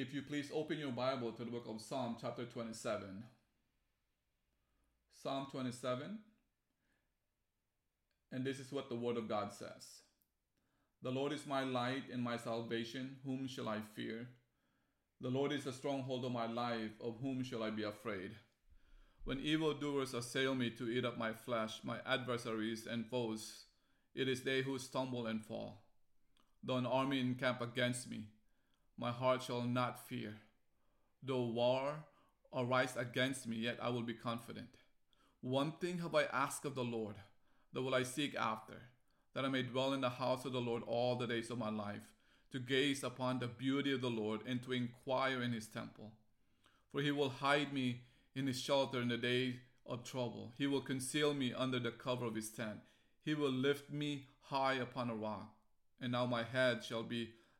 If you please open your Bible to the book of Psalm, chapter 27. Psalm 27. And this is what the Word of God says The Lord is my light and my salvation. Whom shall I fear? The Lord is the stronghold of my life. Of whom shall I be afraid? When evildoers assail me to eat up my flesh, my adversaries and foes, it is they who stumble and fall. Though an army encamp against me, my heart shall not fear. Though war arise against me, yet I will be confident. One thing have I asked of the Lord, that will I seek after, that I may dwell in the house of the Lord all the days of my life, to gaze upon the beauty of the Lord and to inquire in his temple. For he will hide me in his shelter in the day of trouble. He will conceal me under the cover of his tent. He will lift me high upon a rock. And now my head shall be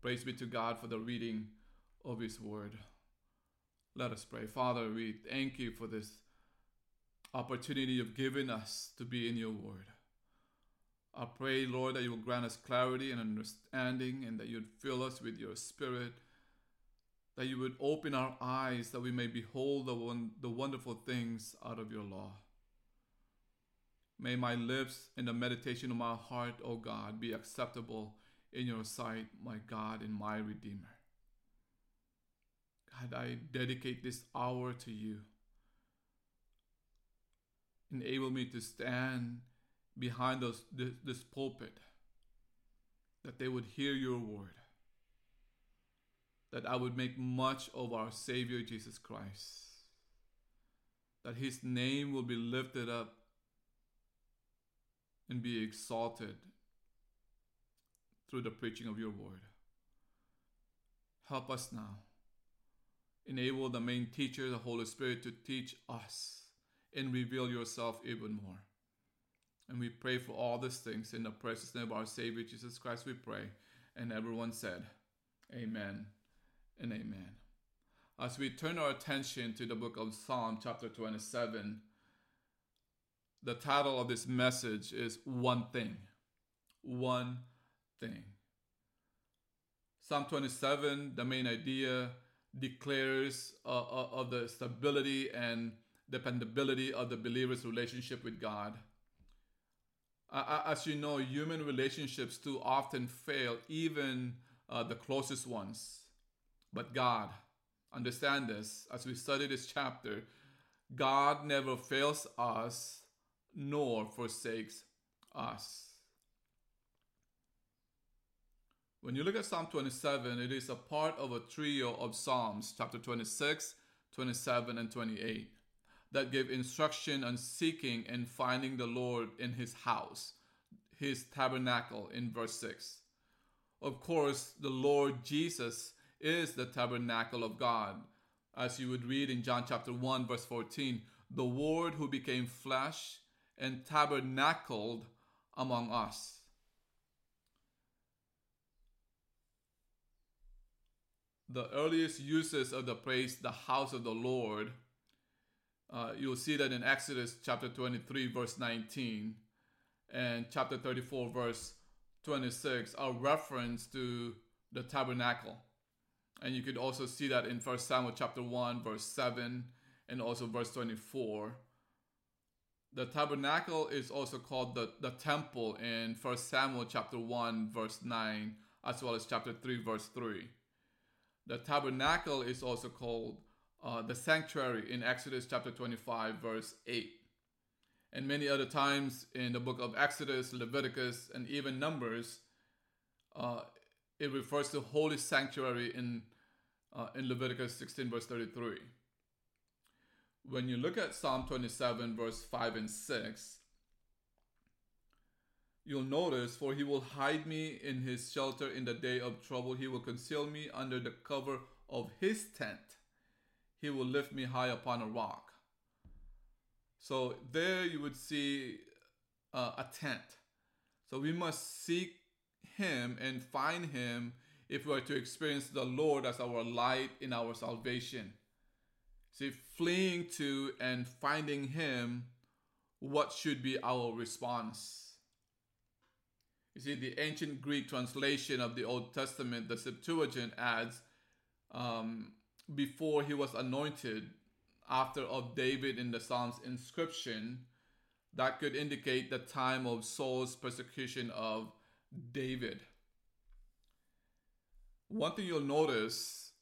Praise be to God for the reading of His Word. Let us pray. Father, we thank you for this opportunity you've given us to be in your Word. I pray, Lord, that you will grant us clarity and understanding and that you'd fill us with your Spirit, that you would open our eyes that we may behold the, one, the wonderful things out of your law. May my lips and the meditation of my heart, O God, be acceptable in your sight, my God and my Redeemer. God, I dedicate this hour to you. Enable me to stand behind those, this, this pulpit, that they would hear your word, that I would make much of our Savior Jesus Christ, that his name will be lifted up and be exalted through the preaching of your word. Help us now. Enable the main teacher, the Holy Spirit, to teach us and reveal yourself even more. And we pray for all these things in the precious name of our Savior Jesus Christ, we pray. And everyone said, Amen and Amen. As we turn our attention to the book of Psalm, chapter 27, the title of this message is One Thing. One thing. Psalm 27, the main idea, declares uh, uh, of the stability and dependability of the believer's relationship with God. Uh, as you know, human relationships too often fail, even uh, the closest ones. But God, understand this as we study this chapter, God never fails us nor forsakes us. When you look at Psalm 27, it is a part of a trio of Psalms, chapter 26, 27, and 28, that give instruction on seeking and finding the Lord in his house, his tabernacle, in verse 6. Of course, the Lord Jesus is the tabernacle of God. As you would read in John chapter 1, verse 14, the Word who became flesh and tabernacled among us. The earliest uses of the phrase the house of the Lord, uh, you'll see that in Exodus chapter 23, verse 19, and chapter 34, verse 26, are reference to the tabernacle. And you could also see that in 1 Samuel chapter 1, verse 7, and also verse 24. The tabernacle is also called the, the temple in 1 Samuel chapter 1, verse 9, as well as chapter 3, verse 3. The tabernacle is also called uh, the sanctuary in Exodus chapter 25, verse 8. And many other times in the book of Exodus, Leviticus, and even Numbers, uh, it refers to holy sanctuary in, uh, in Leviticus 16, verse 33. When you look at Psalm 27, verse 5 and 6, you'll notice, For he will hide me in his shelter in the day of trouble. He will conceal me under the cover of his tent. He will lift me high upon a rock. So there you would see uh, a tent. So we must seek him and find him if we are to experience the Lord as our light in our salvation. See, fleeing to and finding him, what should be our response? You see, the ancient Greek translation of the Old Testament, the Septuagint, adds, um, before he was anointed, after of David in the Psalms inscription, that could indicate the time of Saul's persecution of David. One thing you'll notice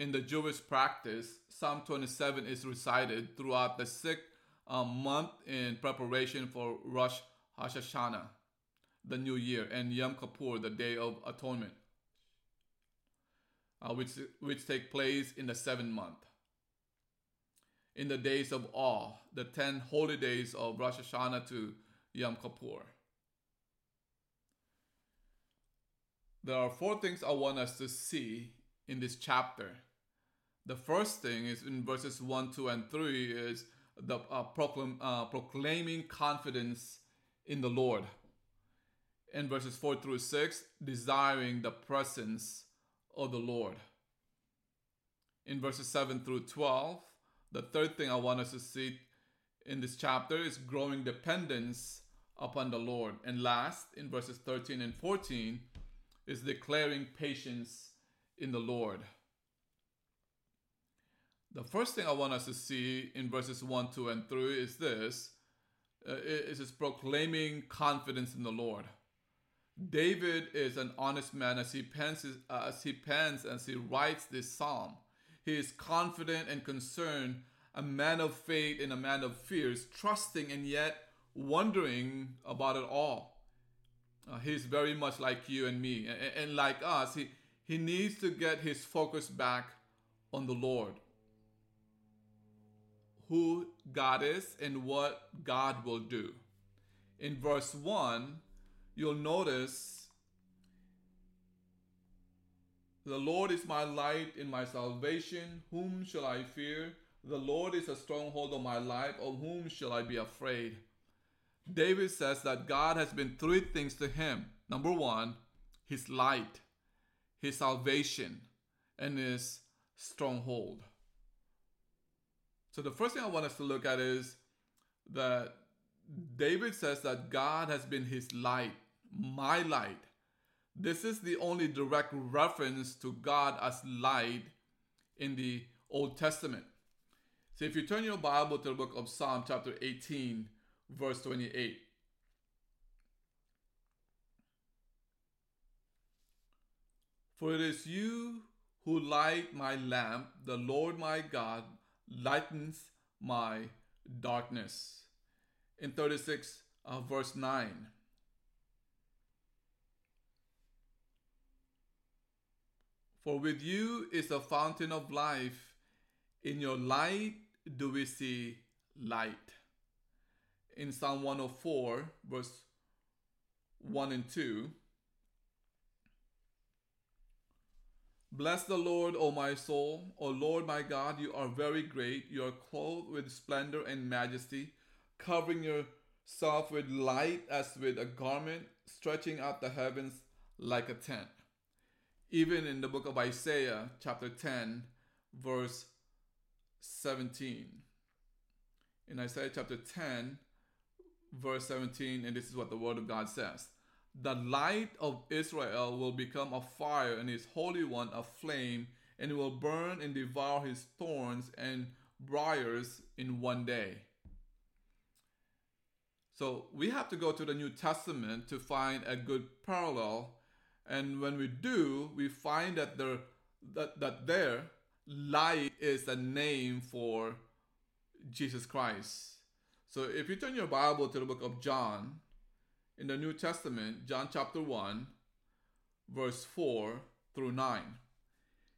in the Jewish practice, Psalm 27 is recited throughout the sixth uh, month in preparation for Rosh Hashanah the new year, and Yom Kippur, the Day of Atonement, uh, which, which take place in the seventh month. In the days of awe, the ten holy days of Rosh Hashanah to Yom Kippur. There are four things I want us to see in this chapter. The first thing is in verses 1, 2, and 3 is the uh, uh, proclaiming confidence in the Lord in verses 4 through 6, desiring the presence of the Lord. In verses 7 through 12, the third thing I want us to see in this chapter is growing dependence upon the Lord. And last, in verses 13 and 14, is declaring patience in the Lord. The first thing I want us to see in verses 1, 2, and 3 is this uh, is, proclaiming confidence in the Lord. David is an honest man as he pens, uh, as he pens as he writes this psalm. He is confident and concerned, a man of faith and a man of fears, trusting and yet wondering about it all. Uh, he's very much like you and me, and, and like us. He he needs to get his focus back on the Lord, who God is and what God will do. In verse one you'll notice the Lord is my light in my salvation. Whom shall I fear? The Lord is a stronghold of my life. Of whom shall I be afraid? David says that God has been three things to him. Number one, his light, his salvation, and his stronghold. So the first thing I want us to look at is that David says that God has been his light my light. This is the only direct reference to God as light in the Old Testament. So if you turn your Bible to the book of Psalm, chapter 18, verse 28. For it is you who light my lamp, the Lord my God lightens my darkness. In 36, uh, verse 9. For with you is a fountain of life. In your light do we see light. In Psalm 104, verse 1 and 2. Bless the Lord, O my soul. O Lord my God, you are very great. You are clothed with splendor and majesty, covering yourself with light as with a garment, stretching out the heavens like a tent even in the book of Isaiah, chapter 10, verse 17. In Isaiah chapter 10, verse 17, and this is what the word of God says The light of Israel will become a fire, and his Holy One a flame, and will burn and devour his thorns and briars in one day. So we have to go to the New Testament to find a good parallel and when we do, we find that the, that, that there, light is a name for Jesus Christ. So if you turn your Bible to the book of John, in the New Testament, John chapter 1, verse 4 through 9.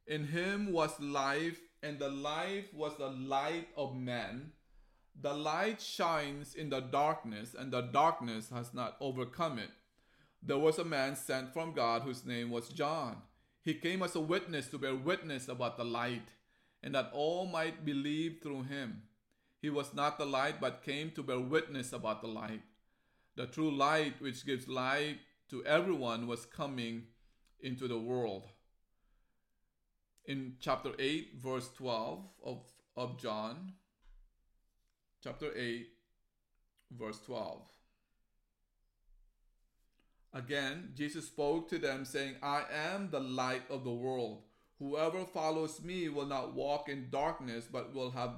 In him was life, and the life was the light of men. The light shines in the darkness, and the darkness has not overcome it. There was a man sent from God whose name was John. He came as a witness to bear witness about the light, and that all might believe through him. He was not the light, but came to bear witness about the light. The true light, which gives light to everyone, was coming into the world. In chapter 8, verse 12 of, of John, chapter 8, verse 12. Again, Jesus spoke to them, saying, I am the light of the world. Whoever follows me will not walk in darkness, but will have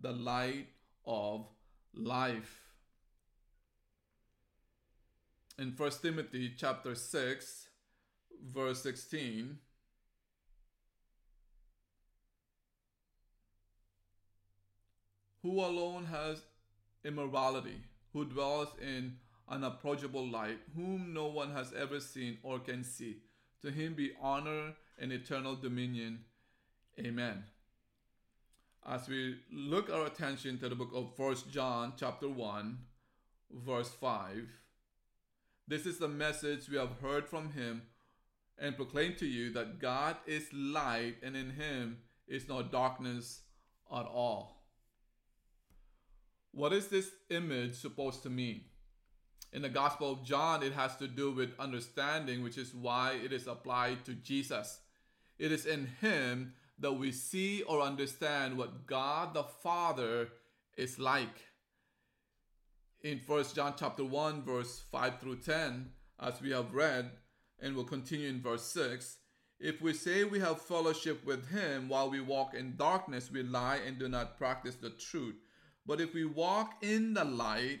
the light of life. In 1 Timothy chapter 6, verse 16, who alone has immorality, who dwells in unapproachable light, whom no one has ever seen or can see. To him be honor and eternal dominion. Amen. As we look our attention to the book of First John chapter 1, verse 5, this is the message we have heard from him and proclaim to you that God is light and in him is no darkness at all. What is this image supposed to mean? In the Gospel of John, it has to do with understanding, which is why it is applied to Jesus. It is in him that we see or understand what God the Father is like. In 1 John chapter 1 verse 5 through 10, as we have read and will continue in verse 6, if we say we have fellowship with him while we walk in darkness, we lie and do not practice the truth. But if we walk in the light,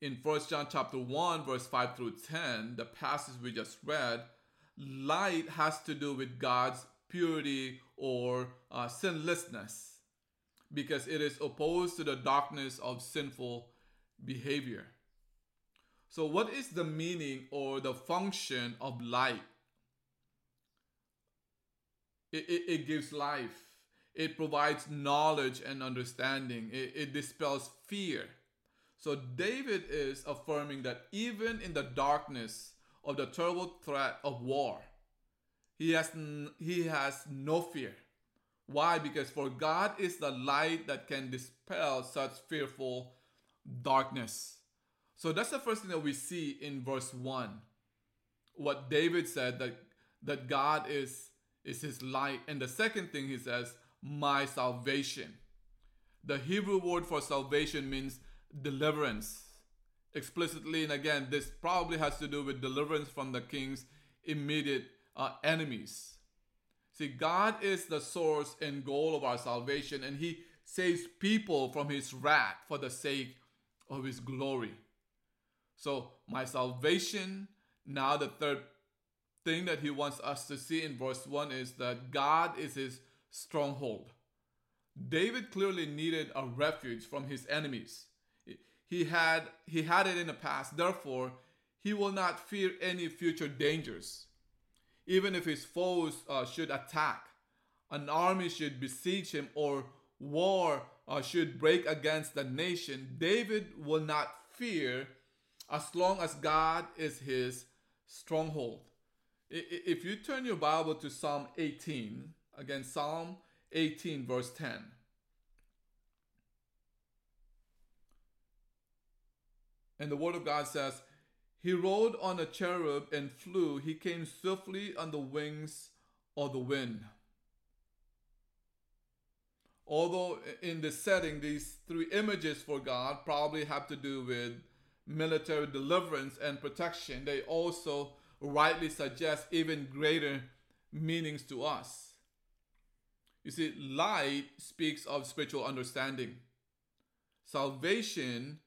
in 1 John chapter 1, verse 5 through 10, the passage we just read, light has to do with God's purity or uh, sinlessness because it is opposed to the darkness of sinful behavior. So, what is the meaning or the function of light? It, it, it gives life, it provides knowledge and understanding, it, it dispels fear. So, David is affirming that even in the darkness of the terrible threat of war, he has, he has no fear why? Because for God is the light that can dispel such fearful darkness. So that's the first thing that we see in verse 1. What David said that that God is is his light. And the second thing he says, my salvation. The Hebrew word for salvation means deliverance. Explicitly, and again, this probably has to do with deliverance from the king's immediate uh, enemies. See, God is the source and goal of our salvation, and He saves people from His wrath for the sake of His glory. So, my salvation, now the third thing that He wants us to see in verse 1 is that God is His stronghold. David clearly needed a refuge from his enemies. He had, he had it in the past, therefore, he will not fear any future dangers even if his foes uh, should attack, an army should besiege him, or war uh, should break against the nation, David will not fear as long as God is his stronghold. If you turn your Bible to Psalm 18, again, Psalm 18, verse 10. And the Word of God says, he rode on a cherub and flew. He came swiftly on the wings of the wind. Although in the setting, these three images for God probably have to do with military deliverance and protection, they also rightly suggest even greater meanings to us. You see, light speaks of spiritual understanding. Salvation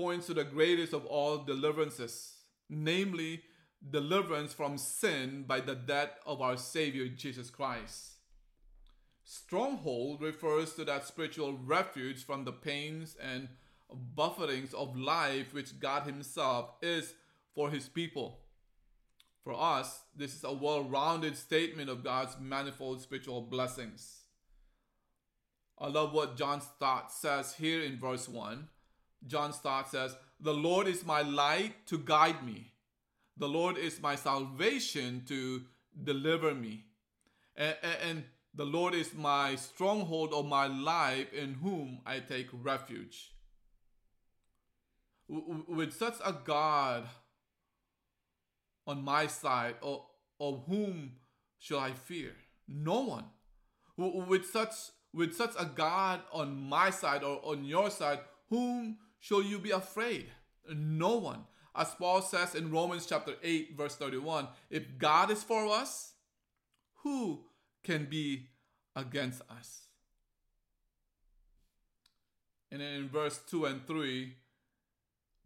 points to the greatest of all deliverances, namely deliverance from sin by the death of our Savior Jesus Christ. Stronghold refers to that spiritual refuge from the pains and buffetings of life which God Himself is for His people. For us, this is a well rounded statement of God's manifold spiritual blessings. I love what John Stott says here in verse 1. John Stott says, The Lord is my light to guide me, the Lord is my salvation to deliver me. And, and, the Lord is my stronghold of my life in whom I take refuge. With such a God on my side, of, of whom shall I fear? No one. With such with such a God on my side or on your side, whom shall you be afraid? No one. As Paul says in Romans chapter 8, verse 31, if God is for us, who can be against us? And then in verse 2 and 3,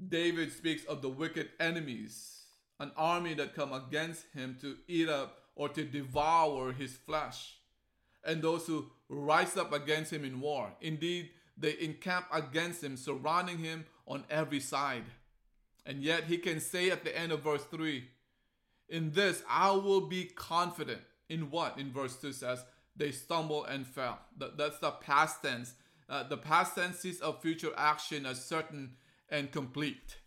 David speaks of the wicked enemies, an army that come against him to eat up or to devour his flesh, and those who rise up against him in war. Indeed, they encamp against him, surrounding him on every side. And yet he can say at the end of verse 3, In this I will be confident. In what? In verse 2 says, They stumble and fell. That's the past tense. Uh, the past tense is of future action as certain and complete.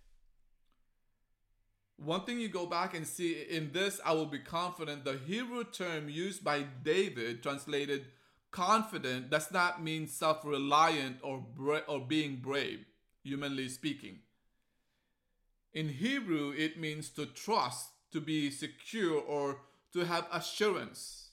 One thing you go back and see in this, I will be confident. The Hebrew term used by David, translated confident, does not mean self reliant or, bra- or being brave, humanly speaking. In Hebrew, it means to trust, to be secure, or to have assurance.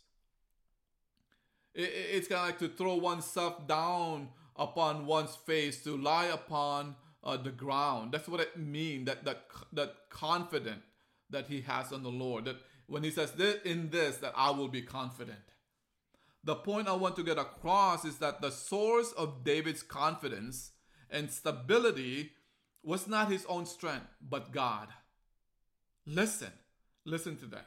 It's kind of like to throw oneself down upon one's face, to lie upon uh, the ground. That's what it means. That that that confident that he has on the Lord. That when he says this in this, that I will be confident. The point I want to get across is that the source of David's confidence and stability was not his own strength, but God. Listen, listen to that.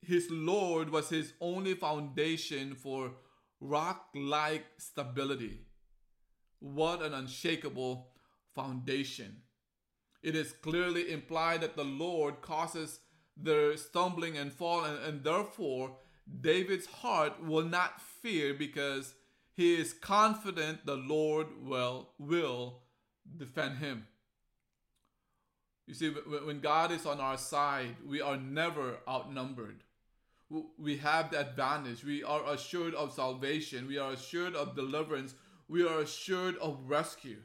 His Lord was his only foundation for rock like stability. What an unshakable foundation. It is clearly implied that the Lord causes their stumbling and fall, and, and therefore David's heart will not fear because he is confident the Lord will, will defend him. You see, when God is on our side, we are never outnumbered. We have the advantage. We are assured of salvation. We are assured of deliverance. We are assured of rescue.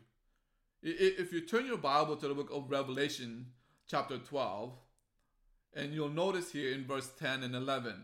If you turn your Bible to the book of Revelation, chapter 12, and you'll notice here in verse 10 and 11.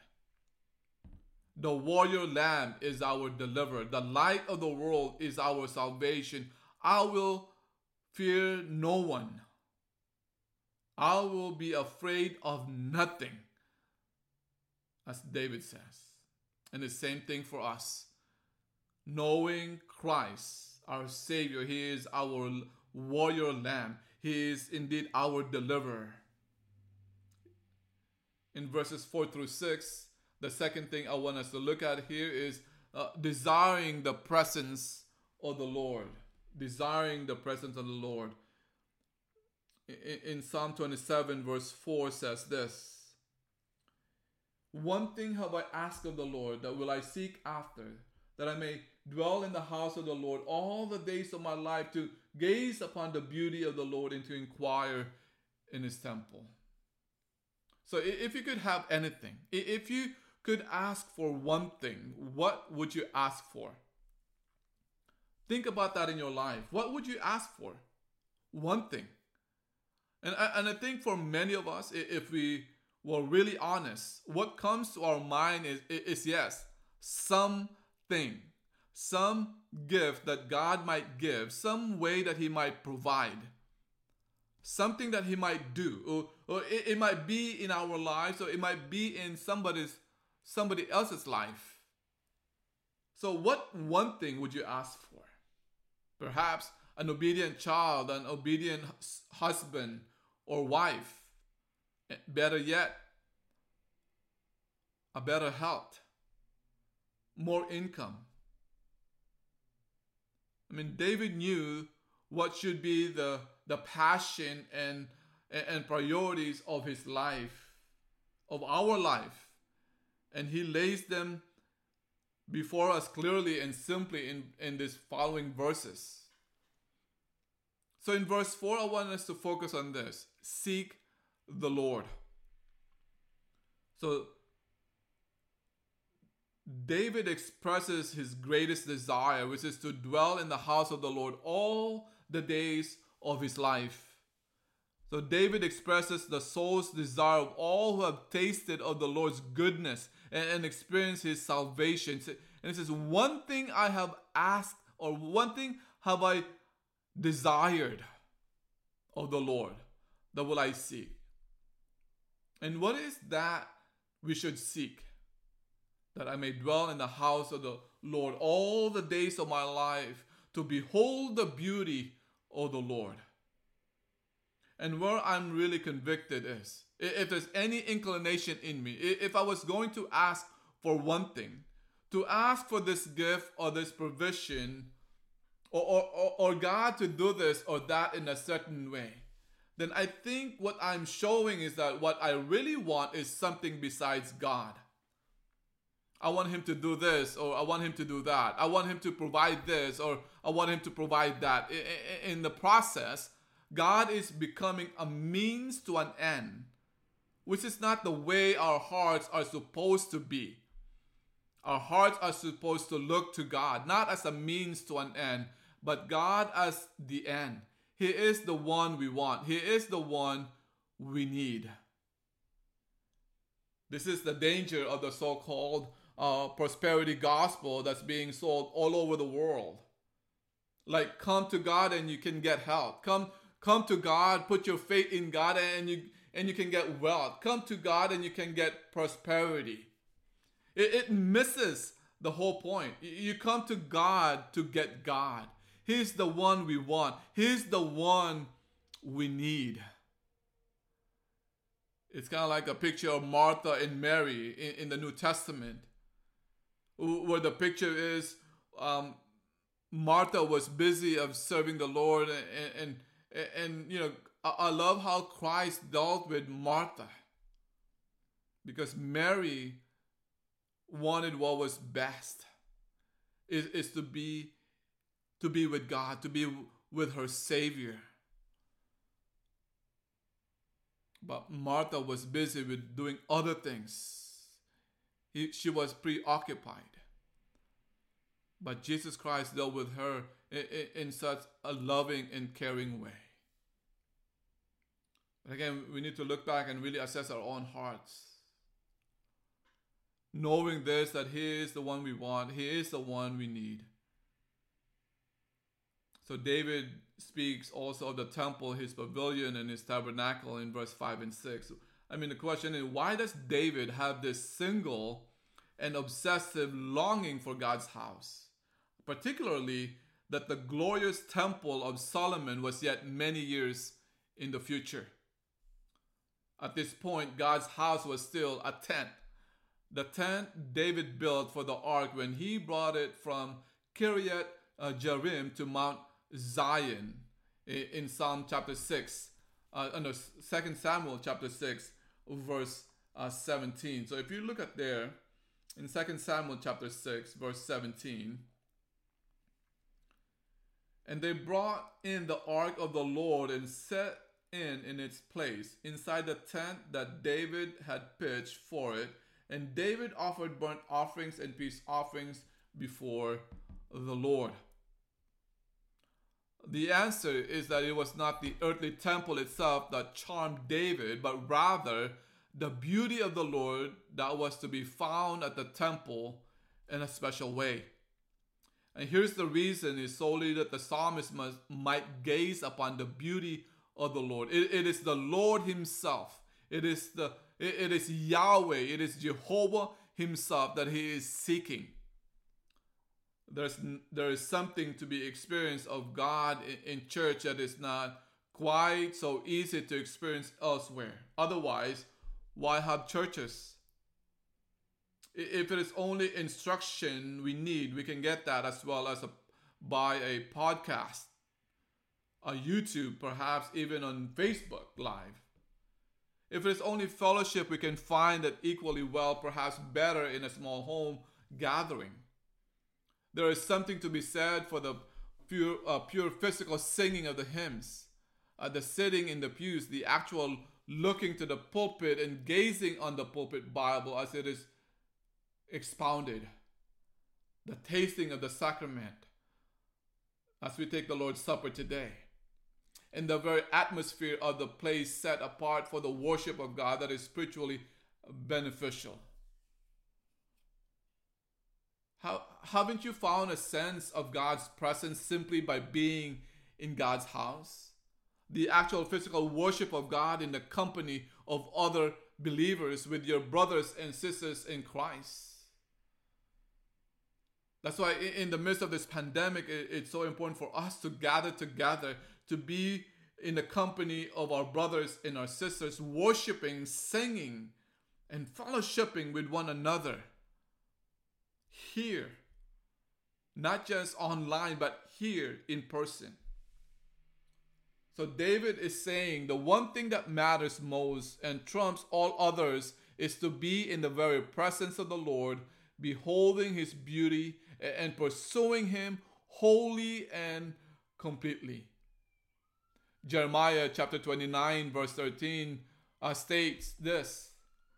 The warrior lamb is our deliverer. The light of the world is our salvation. I will fear no one. I will be afraid of nothing, as David says. And the same thing for us. Knowing Christ, our Savior, He is our warrior lamb. He is indeed our deliverer. In verses 4 through 6, the second thing I want us to look at here is uh, desiring the presence of the Lord. Desiring the presence of the Lord. In, in Psalm 27, verse 4 says this One thing have I asked of the Lord, that will I seek after, that I may dwell in the house of the Lord all the days of my life to gaze upon the beauty of the Lord and to inquire in his temple. So if you could have anything, if you could ask for one thing, what would you ask for? Think about that in your life. What would you ask for? One thing. And I, and I think for many of us, if we were really honest, what comes to our mind is, is yes, something, some gift that God might give, some way that He might provide, something that He might do, or, or it, it might be in our lives, or it might be in somebody's somebody else's life. So, what one thing would you ask for? Perhaps an obedient child, an obedient husband or wife. Eh, better yet, a better health, more income. I mean, David knew what should be the, the passion and, and priorities of his life, of our life. And he lays them before us clearly and simply in, in these following verses. So in verse 4, I want us to focus on this seek the Lord. So David expresses his greatest desire, which is to dwell in the house of the Lord all the days of his life. So David expresses the soul's desire of all who have tasted of the Lord's goodness and, and experienced his salvation. And it says, One thing I have asked, or one thing have I desired of the Lord, that will I seek. And what is that we should seek? That I may dwell in the house of the Lord all the days of my life, to behold the beauty of the Lord. And where I'm really convicted is if there's any inclination in me, if I was going to ask for one thing, to ask for this gift or this provision, or, or, or, God to do this or that in a certain way, then I think what I'm showing is that what I really want is something besides God. I want him to do this or I want him to do that. I want him to provide this or I want him to provide that. In the process, God is becoming a means to an end, which is not the way our hearts are supposed to be. Our hearts are supposed to look to God, not as a means to an end, but God as the end. He is the one we want, He is the one we need. This is the danger of the so called uh, prosperity gospel that's being sold all over the world. Like, come to God and you can get help. Come Come to God, put your faith in God, and you and you can get wealth. Come to God and you can get prosperity. It, it misses the whole point. You come to God to get God. He's the one we want. He's the one we need. It's kind of like a picture of Martha and Mary in, in the New Testament, where the picture is um, Martha was busy of serving the Lord and, and and, you know, I love how Christ dealt with Martha because Mary wanted what was best is, is to be to be with God, to be with her Savior. But Martha was busy with doing other things. He, she was preoccupied. But Jesus Christ dealt with her in, such a loving and caring way. But again, we need to look back and really assess our own hearts. Knowing this, that He is the one we want, He is the one we need. So David speaks also of the temple, his pavilion, and his tabernacle in verse 5 and 6. I mean, the question is why does David have this single and obsessive longing for God's house? Particularly that the glorious temple of Solomon was yet many years in the future. At this point, God's house was still a tent. The tent David built for the ark when he brought it from Kiriath uh, Jearim to Mount Zion in Psalm chapter 6, uh, no, 2 Samuel chapter 6, verse uh, 17. So if you look at there in 2 Samuel chapter 6, verse 17, And they brought in the ark of the Lord and set in in its place inside the tent that David had pitched for it. And David offered burnt offerings and peace offerings before the Lord. The answer is that it was not the earthly temple itself that charmed David, but rather the beauty of the Lord that was to be found at the temple in a special way. And here's the reason is solely that the psalmist must, might gaze upon the beauty of the Lord. It, it is the Lord Himself. It is the it, it is Yahweh. It is Jehovah Himself that He is seeking. There's there is something to be experienced of God in, in church that is not quite so easy to experience elsewhere. Otherwise, why have churches? If it is only instruction we need, we can get that as well as a, by a podcast, a YouTube, perhaps even on Facebook Live. If it is only fellowship, we can find it equally well, perhaps better in a small home gathering. There is something to be said for the pure, uh, pure physical singing of the hymns, uh, the sitting in the pews, the actual looking to the pulpit and gazing on the pulpit Bible as it is expounded, the tasting of the sacrament as we take the Lord's Supper today, In the very atmosphere of the place set apart for the worship of God that is spiritually beneficial. How, haven't you found a sense of God's presence simply by being in God's house? the actual physical worship of God in the company of other believers with your brothers and sisters in Christ. That's why, in the midst of this pandemic, it's so important for us to gather together, to be in the company of our brothers and our sisters, worshiping, singing, and fellowshipping with one another. Here, not just online, but here in person. So David is saying the one thing that matters most and trumps all others is to be in the very presence of the Lord, beholding his beauty and pursuing him wholly and completely. Jeremiah chapter 29, verse 13 uh, states this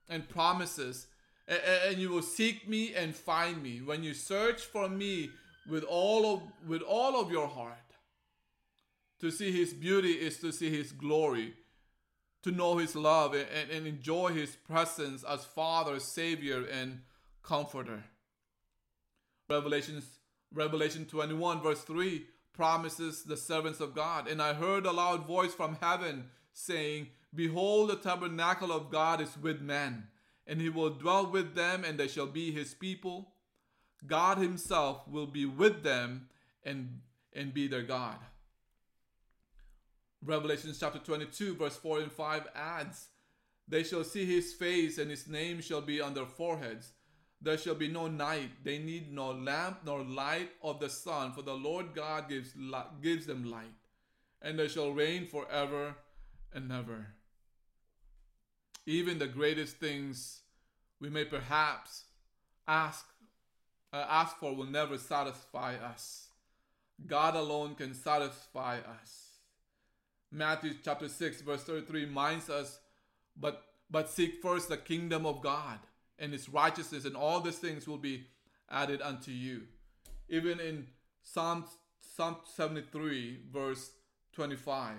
and promises, and you will seek me and find me when you search for me with all of with all of your heart. To see His beauty is to see His glory, to know His love and, and enjoy His presence as Father, Savior, and Comforter. Revelations, Revelation 21, verse 3 promises the servants of God. And I heard a loud voice from heaven saying, Behold, the tabernacle of God is with men, and he will dwell with them, and they shall be his people. God himself will be with them and, and be their God. Revelation chapter 22, verse 4 and 5 adds, They shall see his face, and his name shall be on their foreheads. There shall be no night. They need no lamp nor light of the sun, for the Lord God gives, gives them light, and they shall reign forever and ever. Even the greatest things we may perhaps ask uh, ask for will never satisfy us. God alone can satisfy us. Matthew chapter 6 verse 33 reminds us, but but seek first the kingdom of God and his righteousness, and all these things will be added unto you. Even in Psalm Psalm 73 verse 25.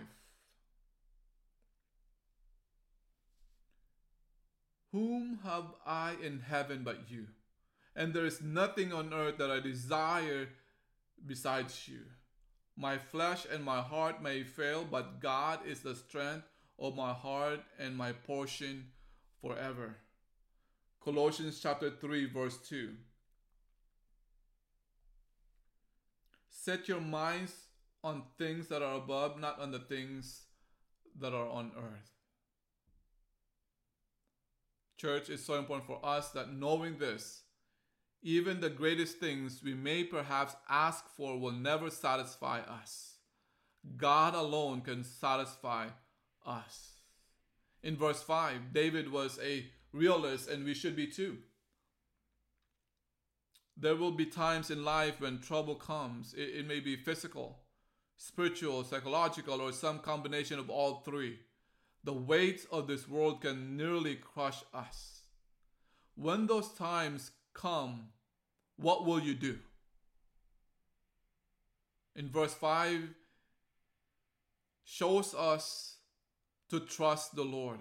Whom have I in heaven but you? And there is nothing on earth that I desire besides you. My flesh and my heart may fail, but God is the strength of my heart and my portion forever. Colossians chapter 3, verse 2. Set your minds on things that are above, not on the things that are on earth. Church is so important for us that knowing this, even the greatest things we may perhaps ask for will never satisfy us. God alone can satisfy us. In verse 5, David was a realist, and we should be too. There will be times in life when trouble comes. It, it may be physical, spiritual, psychological, or some combination of all three. The weight of this world can nearly crush us. When those times come, what will you do? In verse 5, shows us to trust the Lord.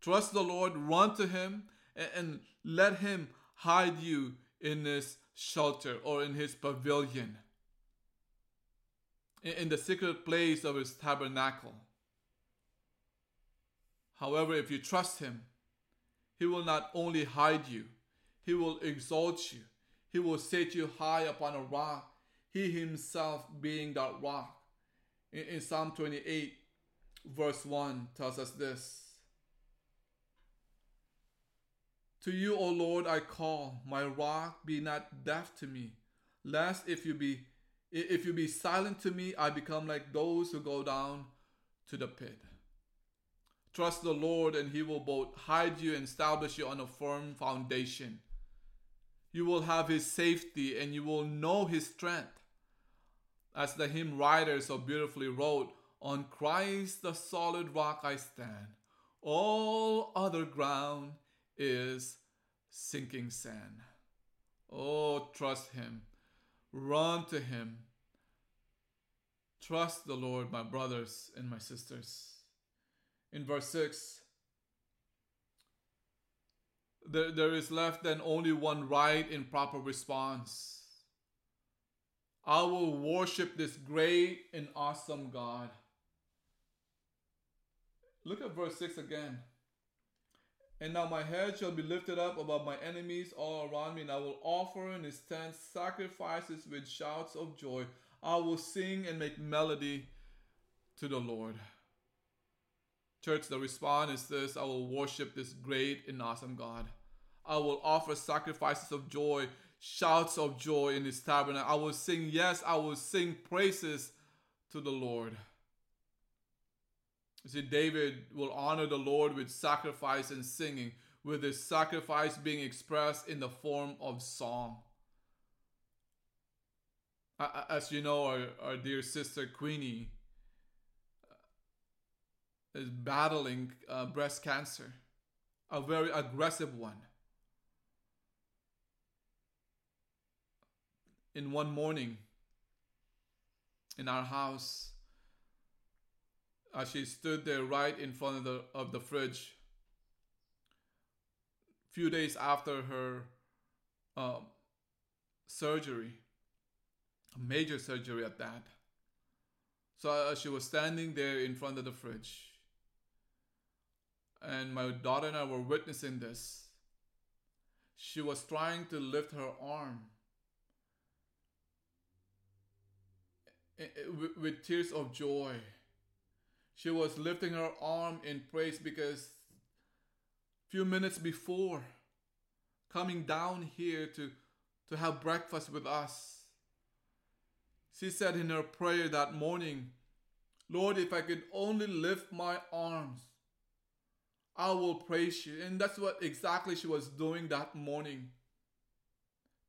Trust the Lord, run to Him, and, and let Him hide you in His shelter or in His pavilion, in, in the secret place of His tabernacle. However, if you trust Him, He will not only hide you, He will exalt you, He will set you high upon a rock, He Himself being that rock. In, in Psalm 28, verse 1, tells us this To you, O Lord, I call, my rock, be not deaf to me, lest if you be if you be silent to me, I become like those who go down to the pit. Trust the Lord, and He will both hide you and establish you on a firm foundation. You will have His safety, and you will know His strength. As the hymn writer so beautifully wrote, On Christ the solid rock I stand, all other ground is sinking sand. Oh, trust Him, run to Him. Trust the Lord, my brothers and my sisters. In verse 6, there, there is left then only one right and proper response. I will worship this great and awesome God. Look at verse 6 again. And now my head shall be lifted up above my enemies all around me, and I will offer in his tent sacrifices with shouts of joy. I will sing and make melody to the Lord. Church, the response is this I will worship this great and awesome God. I will offer sacrifices of joy, shouts of joy in his tabernacle. I will sing, yes, I will sing praises to the Lord. You see, David will honor the Lord with sacrifice and singing, with his sacrifice being expressed in the form of song. As you know, our, our dear sister Queenie uh, is battling uh, breast cancer, a very aggressive one. In one morning, in our house, as she stood there right in front of the of the fridge. Few days after her um, surgery, a major surgery at that. So as she was standing there in front of the fridge, and my daughter and I were witnessing this. She was trying to lift her arm eh, eh, with tears of joy she was lifting her arm in praise because few minutes before coming down here to, to have breakfast with us, she said in her prayer that morning, Lord, if I could only lift my arms, I will praise you. And that's what exactly she was doing that morning.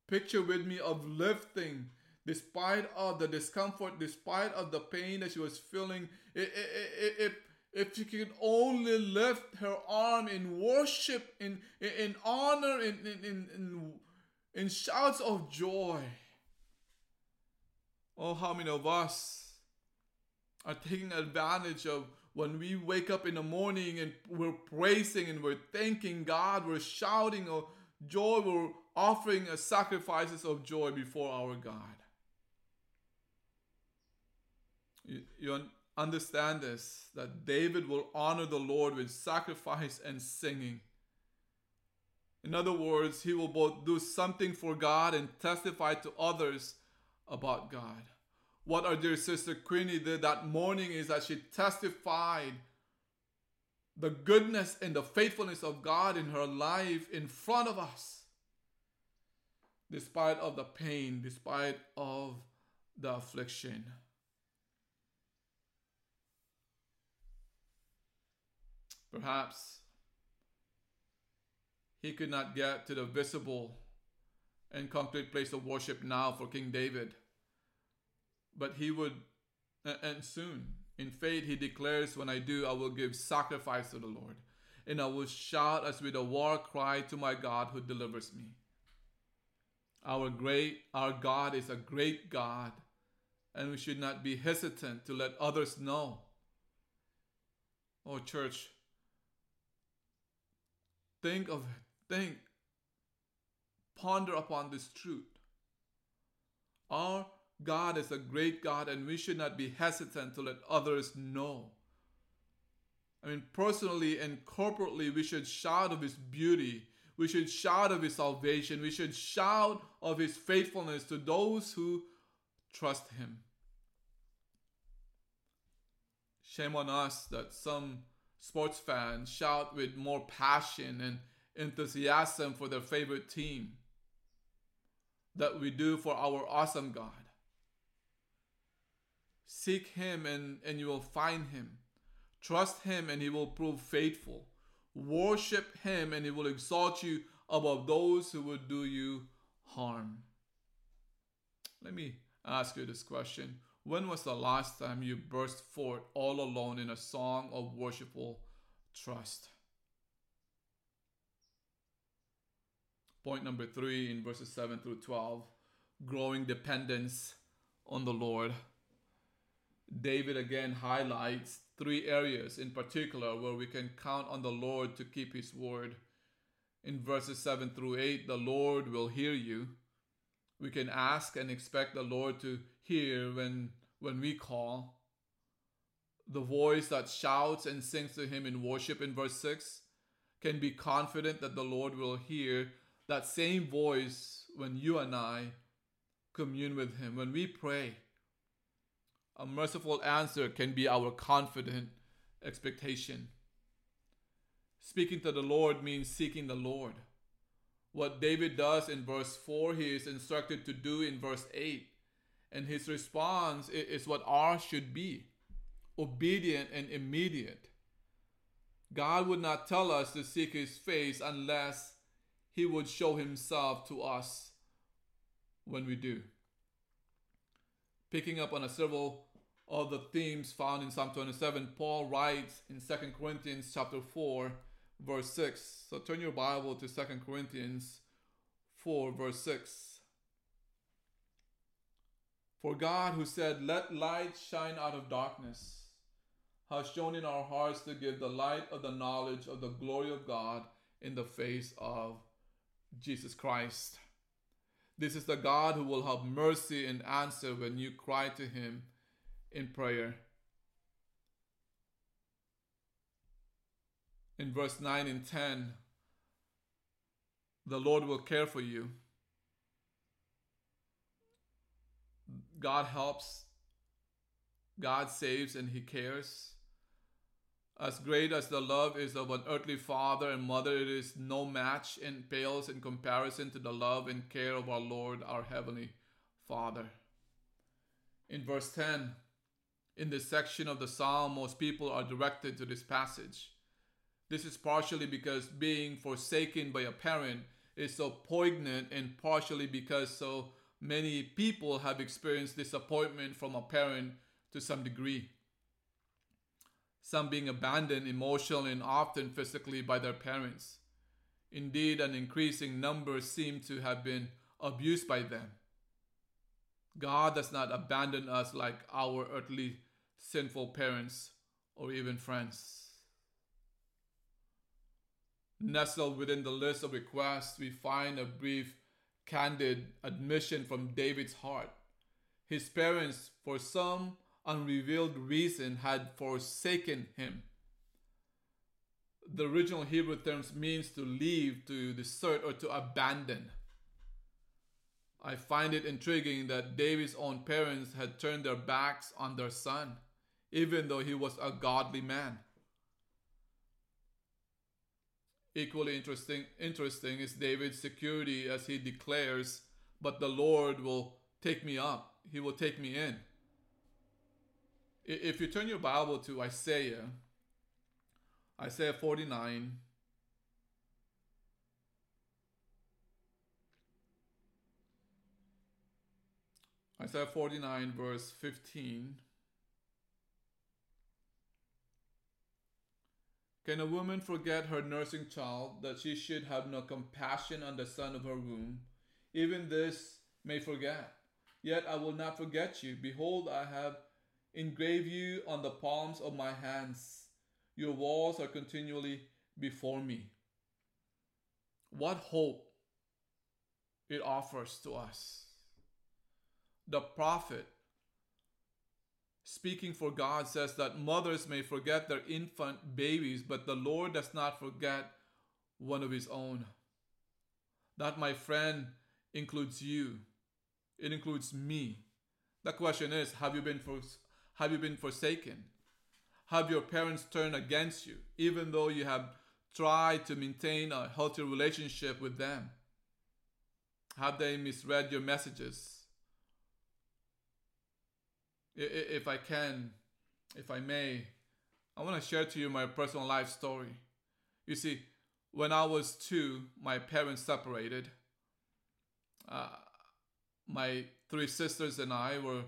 Picture with me of lifting despite of the discomfort, despite of the pain that she was feeling, if, if she could only lift her arm in worship, in, in honor, in, in, in, in shouts of joy. Oh, how many of us are taking advantage of when we wake up in the morning and we're praising and we're thanking God, we're shouting of joy, we're offering sacrifices of joy before our God. You, you understand this that David will honor the Lord with sacrifice and singing. In other words, he will both do something for God and testify to others about God. What our dear sister Queenie did that morning is that she testified the goodness and the faithfulness of God in her life in front of us, despite of the pain, despite of the affliction. Perhaps he could not get to the visible and concrete place of worship now for King David, but he would and soon. In faith, he declares, When I do, I will give sacrifice to the Lord, and I will shout as with a war cry to my God who delivers me. Our great, our God is a great God, and we should not be hesitant to let others know. Oh, church, think of think, ponder upon this truth. Our God is a great God, and we should not be hesitant to let others know. I mean, personally and corporately, we should shout of His beauty. We should shout of His salvation. We should shout of His faithfulness to those who trust Him. Shame on us that some sports fans shout with more passion and enthusiasm for their favorite team that we do for our awesome God. Seek Him and, and you will find Him. Trust Him and He will prove faithful. Worship Him and He will exalt you above those who would do you harm. Let me ask you this question When was the last time you burst forth all alone in a song of worshipful trust? Point number three in verses 7 through 12 growing dependence on the Lord. David again highlights three areas in particular where we can count on the Lord to keep his word. In verses 7 through 8, the Lord will hear you. We can ask and expect the Lord to hear when, when we call. The voice that shouts and sings to him in worship in verse 6 can be confident that the Lord will hear that same voice when you and I commune with Him, when we pray. A merciful answer can be our confident expectation. Speaking to the Lord means seeking the Lord. What David does in verse 4, he is instructed to do in verse 8. And his response is what ours should be obedient and immediate. God would not tell us to seek his face unless he would show himself to us when we do. Picking up on a several of the themes found in Psalm 27, Paul writes in 2 Corinthians chapter 4, verse 6. So turn your Bible to 2 Corinthians 4, verse 6. For God, who said, Let light shine out of darkness, has shown in our hearts to give the light of the knowledge of the glory of God in the face of Jesus Christ. This is the God who will have mercy and answer when you cry to Him in prayer. In verse 9 and 10, the Lord will care for you. God helps, God saves, and He cares. As great as the love is of an earthly father and mother, it is no match and pales in comparison to the love and care of our Lord, our Heavenly Father. In verse 10, in this section of the psalm, most people are directed to this passage. This is partially because being forsaken by a parent is so poignant, and partially because so many people have experienced disappointment from a parent to some degree some being abandoned emotionally and often physically by their parents. Indeed, an increasing number seem to have been abused by them. God does not abandon us like our earthly sinful parents or even friends. Nestled within the list of requests, we find a brief, candid admission from David's heart. His parents, for some unrevealed reason had forsaken him. The original Hebrew terms means to leave, to desert, or to abandon. I find it intriguing that David's own parents had turned their backs on their son, even though he was a godly man. Equally interesting, interesting is David's security as he declares, But the Lord will take me up, he will take me in. If you turn your Bible to Isaiah, Isaiah 49, Isaiah 49, verse 15. Can a woman forget her nursing child that she should have no compassion on the son of her womb? Even this may forget. Yet I will not forget you. Behold, I have engraved you on the palms of my hands. Your walls are continually before me. What hope it offers to us. The prophet, speaking for God, says that mothers may forget their infant babies, but the Lord does not forget one of his own. That, my friend, includes you. It includes me. The question is, have you been have you been forsaken? Have your parents turned against you, even though you have tried to maintain a healthy relationship with them? Have they misread your messages? If I can, if I may, I want to share to you my personal life story. You see, when I was two, my parents separated. Uh, my three sisters and I were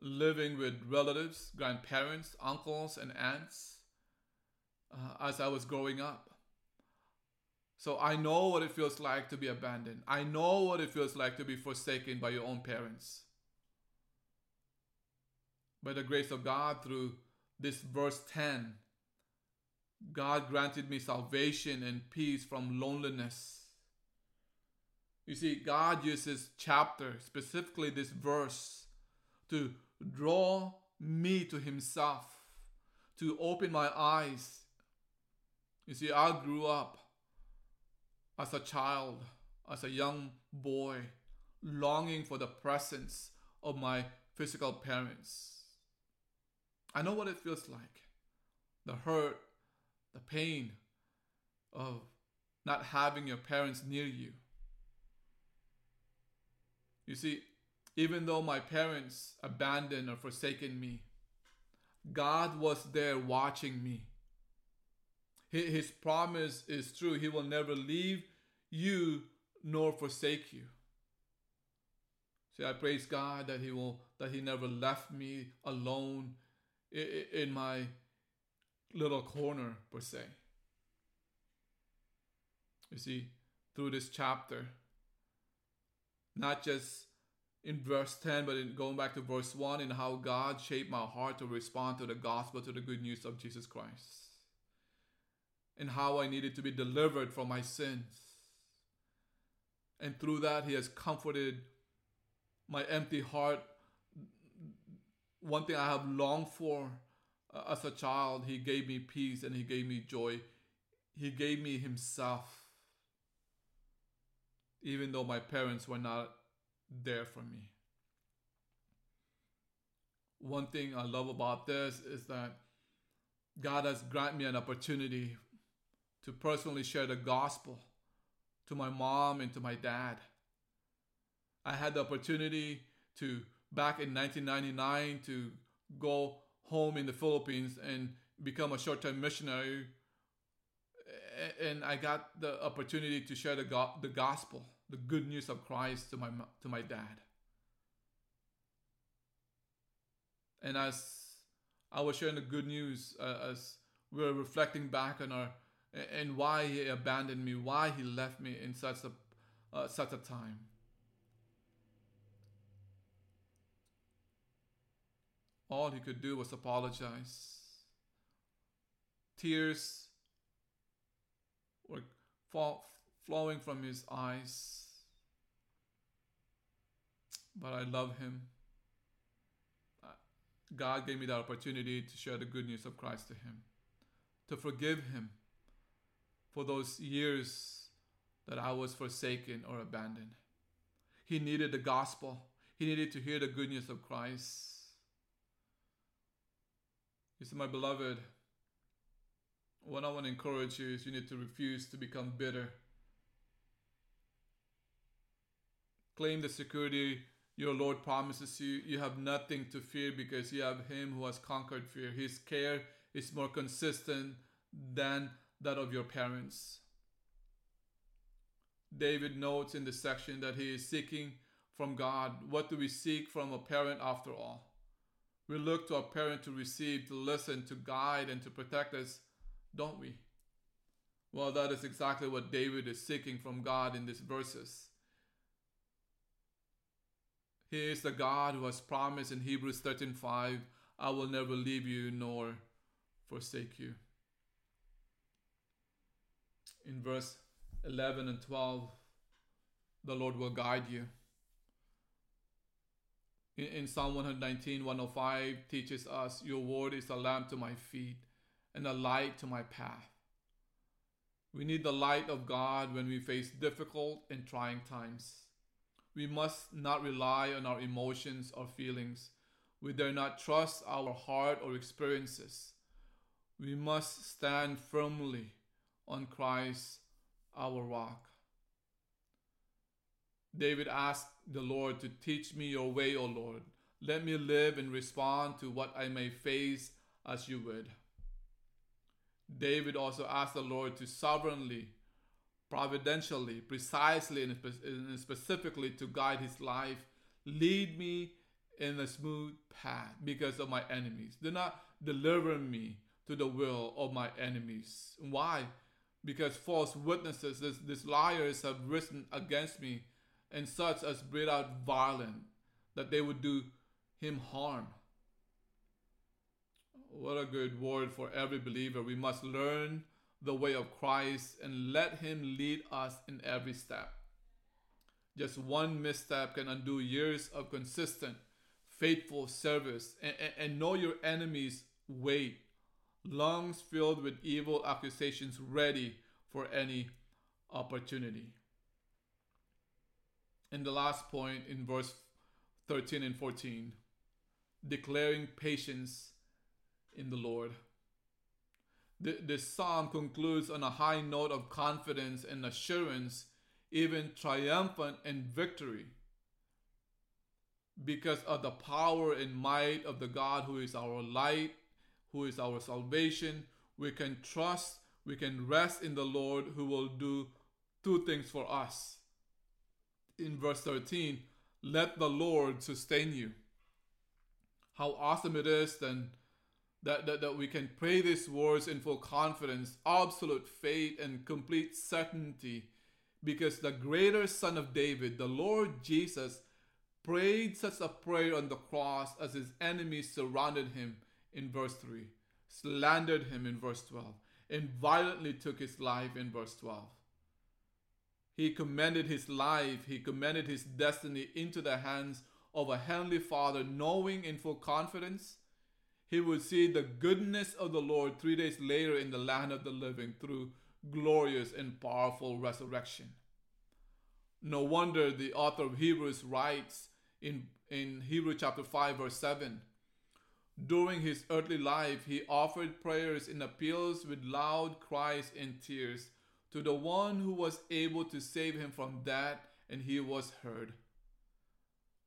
living with relatives, grandparents, uncles, and aunts uh, as I was growing up. So I know what it feels like to be abandoned. I know what it feels like to be forsaken by your own parents. By the grace of God, through this verse 10, God granted me salvation and peace from loneliness. You see, God uses chapter, specifically this verse, to draw me to Himself, to open my eyes. You see, I grew up as a child, as a young boy, longing for the presence of my physical parents. I know what it feels like the hurt, the pain of not having your parents near you. You see, even though my parents abandoned or forsaken me, God was there watching me. His promise is true. He will never leave you nor forsake you. See, I praise God that He will that He never left me alone in my little corner per se. You see, through this chapter, not just in verse 10, but in going back to verse 1, in how God shaped my heart to respond to the gospel, to the good news of Jesus Christ, and how I needed to be delivered from my sins and through that, He has comforted my empty heart. One thing I have longed for uh, as a child, He gave me peace and He gave me joy. He gave me Himself, even though my parents were not there for me. One thing I love about this is that God has granted me an opportunity to personally share the gospel to my mom and to my dad. I had the opportunity to, back in 1999, to go home in the Philippines and become a short term missionary. And I got the opportunity to share the, go- the gospel, the good news of Christ to my, to my dad. And as I was sharing the good news, uh, as we were reflecting back on our and why he abandoned me, why he left me in such a uh, such a time. All he could do was apologize. Tears were fall, flowing from his eyes. But I love him. Uh, God gave me that opportunity to share the good news of Christ to him, to forgive him for those years that I was forsaken or abandoned. He needed the gospel, he needed to hear the good news of Christ. You see, my beloved, what I want to encourage you is you need to refuse to become bitter. Claim the security your Lord promises you. You have nothing to fear because you have Him who has conquered fear. His care is more consistent than that of your parents. David notes in the section that he is seeking from God. What do we seek from a parent after all? We look to a parent to receive, to listen, to guide, and to protect us don't we? Well, that is exactly what David is seeking from God in these verses. He is the God who has promised in Hebrews 13:5, I will never leave you nor forsake you. In verse 11 and 12, the Lord will guide you. In, in Psalm 119, 105 teaches us, Your word is a lamp to my feet and a light to my path. We need the light of God when we face difficult and trying times. We must not rely on our emotions or feelings. We dare not trust our heart or experiences. We must stand firmly on Christ, our rock. David asked the Lord to teach me your way, O Lord. Let me live and respond to what I may face as you would. David also asked the Lord to sovereignly, providentially, precisely, and specifically to guide his life. Lead me in a smooth path because of my enemies. Do not deliver me to the will of my enemies. Why? Because false witnesses, these, liars have risen against me, and such as breathe out violence, that they would do him harm. What a good word for every believer. We must learn the way of Christ and let Him lead us in every step. Just one misstep can undo years of consistent, faithful service. And, and, and know your enemy's wait, lungs filled with evil accusations ready for any opportunity. And the last point in verse 13 and 14 declaring patience in the Lord. The, this psalm concludes on a high note of confidence and assurance, even triumphant in victory, because of the power and might of the God who is our light, who is our salvation. We can trust, we can rest in the Lord who will do two things for us. In verse 13, let the Lord sustain you. How awesome it is then that, that, that we can pray these words in full confidence, absolute faith, and complete certainty, because the greater Son of David, the Lord Jesus, prayed such a prayer on the cross as his enemies surrounded him in verse 3, slandered him in verse 12, and violently took his life in verse 12. He commended his life, he commended his destiny into the hands of a heavenly Father, knowing in full confidence he would see the goodness of the Lord three days later in the land of the living through glorious and powerful resurrection. No wonder the author of Hebrews writes in, in Hebrew chapter 5, verse 7 During his earthly life, he offered prayers and appeals with loud cries and tears to the one who was able to save him from death, and he was heard.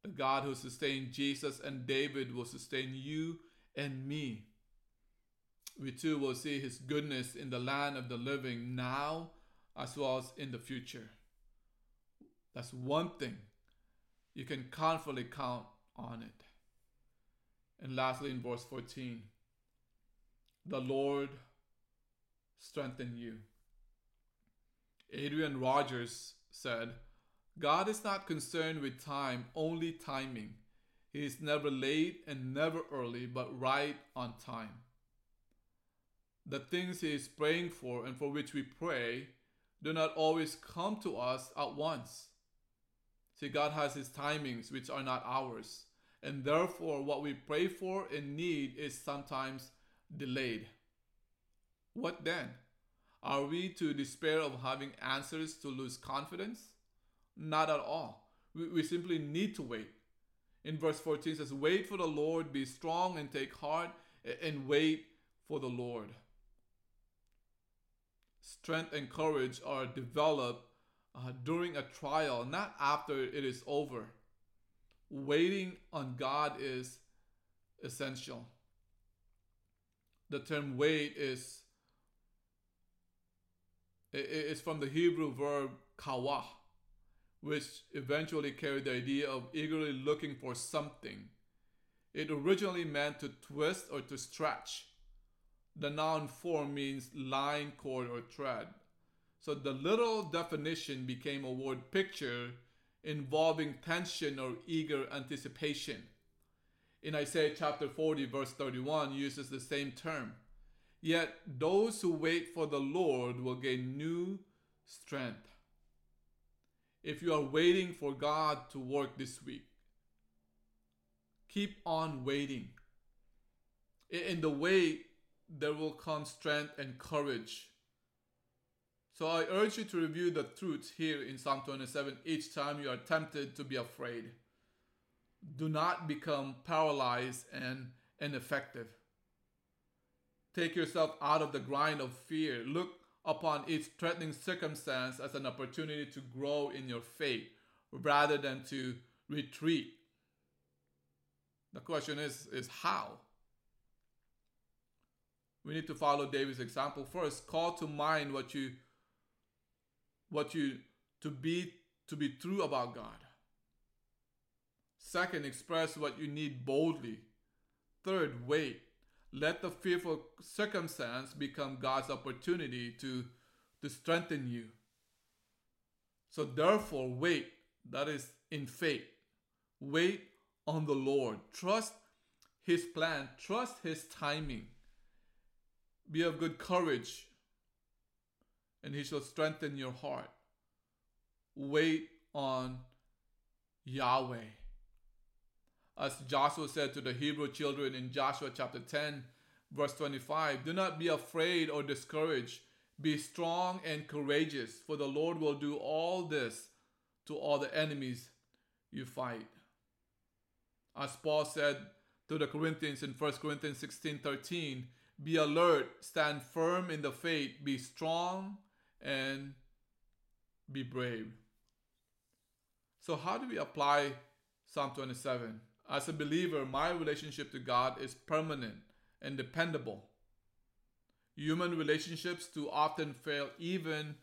The God who sustained Jesus and David will sustain you and me. We too will see his goodness in the land of the living now as well as in the future. That's one thing you can confidently count on it. And lastly, in verse 14, the Lord strengthen you. Adrian Rogers said, God is not concerned with time, only timing. He is never late and never early, but right on time. The things He is praying for and for which we pray do not always come to us at once. See, God has His timings, which are not ours. And therefore, what we pray for and need is sometimes delayed. What then? Are we to despair of having answers to lose confidence? Not at all. We, we simply need to wait in verse 14 says, Wait for the Lord, be strong and take heart, and wait for the Lord. Strength and courage are developed uh, during a trial, not after it is over. Waiting on God is essential. The term wait is is from the Hebrew verb kawah, which eventually carried the idea of eagerly looking for something. It originally meant to twist or to stretch. the noun form means line, cord, or thread. So the literal definition became a word picture involving tension or eager anticipation. In Isaiah chapter 40, verse 31, uses the same term. Yet those who wait for the Lord will gain new strength. If you are waiting for God to work this week, keep on waiting. In the wait, there will come strength and courage. So I urge you to review the truths here in Psalm 27 each time you are tempted to be afraid. Do not become paralyzed and ineffective. Take yourself out of the grind of fear. Look upon each threatening circumstance as an opportunity to grow in your faith rather than to retreat. The question is, is how? We need to follow David's example. First, call to mind what you what you to be to be true about God. Second, express what you need boldly. Third, wait. Let the fearful circumstance become God's opportunity to, to strengthen you. So therefore, wait. That is in faith. Wait on the Lord. Trust His plan. Trust His timing. Be of good courage, and He shall strengthen your heart. Wait on Yahweh. As Joshua said to the Hebrew children in Joshua chapter 10, verse 25 Do not be afraid or discouraged. Be strong and courageous, for the Lord will do all this to all the enemies you fight. As Paul said to the Corinthians in 1 Corinthians 16 13, be alert, stand firm in the faith, be strong, and be brave. So, how do we apply Psalm 27? As a believer, my relationship to God is permanent and dependable. Human relationships too often fail, even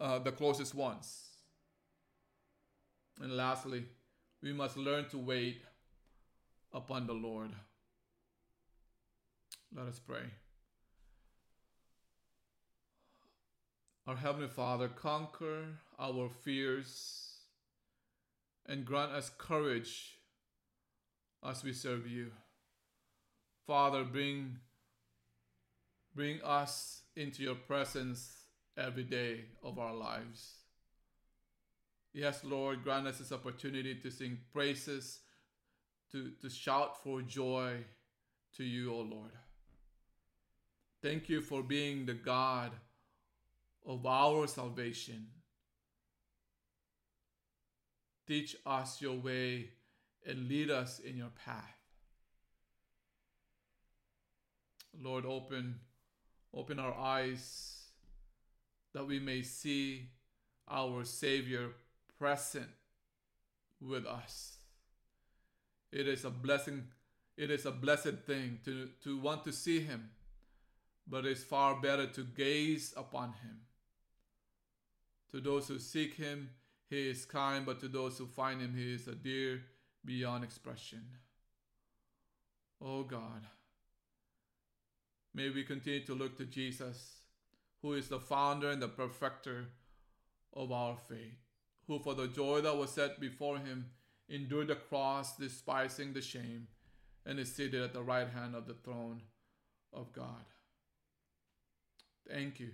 uh, the closest ones. And lastly, we must learn to wait upon the Lord. Let us pray. Our Heavenly Father, conquer our fears and grant us courage as we serve you. Father, bring, bring us into your presence every day of our lives. Yes, Lord, grant us this opportunity to sing praises, to, to shout for joy to you, O Lord. Thank you for being the God of our salvation. Teach us your way and lead us in your path. Lord, open open our eyes that we may see our Savior present with us. It is a blessing, it is a blessed thing to, to want to see him, but it's far better to gaze upon him. To those who seek him, he is kind, but to those who find him, he is a dear beyond expression. Oh God, may we continue to look to Jesus, who is the founder and the perfecter of our faith, who for the joy that was set before him endured the cross, despising the shame, and is seated at the right hand of the throne of God. Thank you,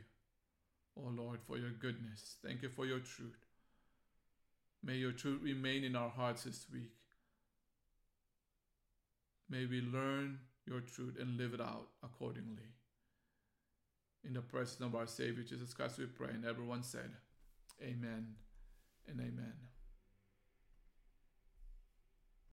O oh Lord, for your goodness. Thank you for your truth. May your truth remain in our hearts this week. May we learn your truth and live it out accordingly. In the presence of our Savior Jesus Christ, we pray. And everyone said, Amen and Amen.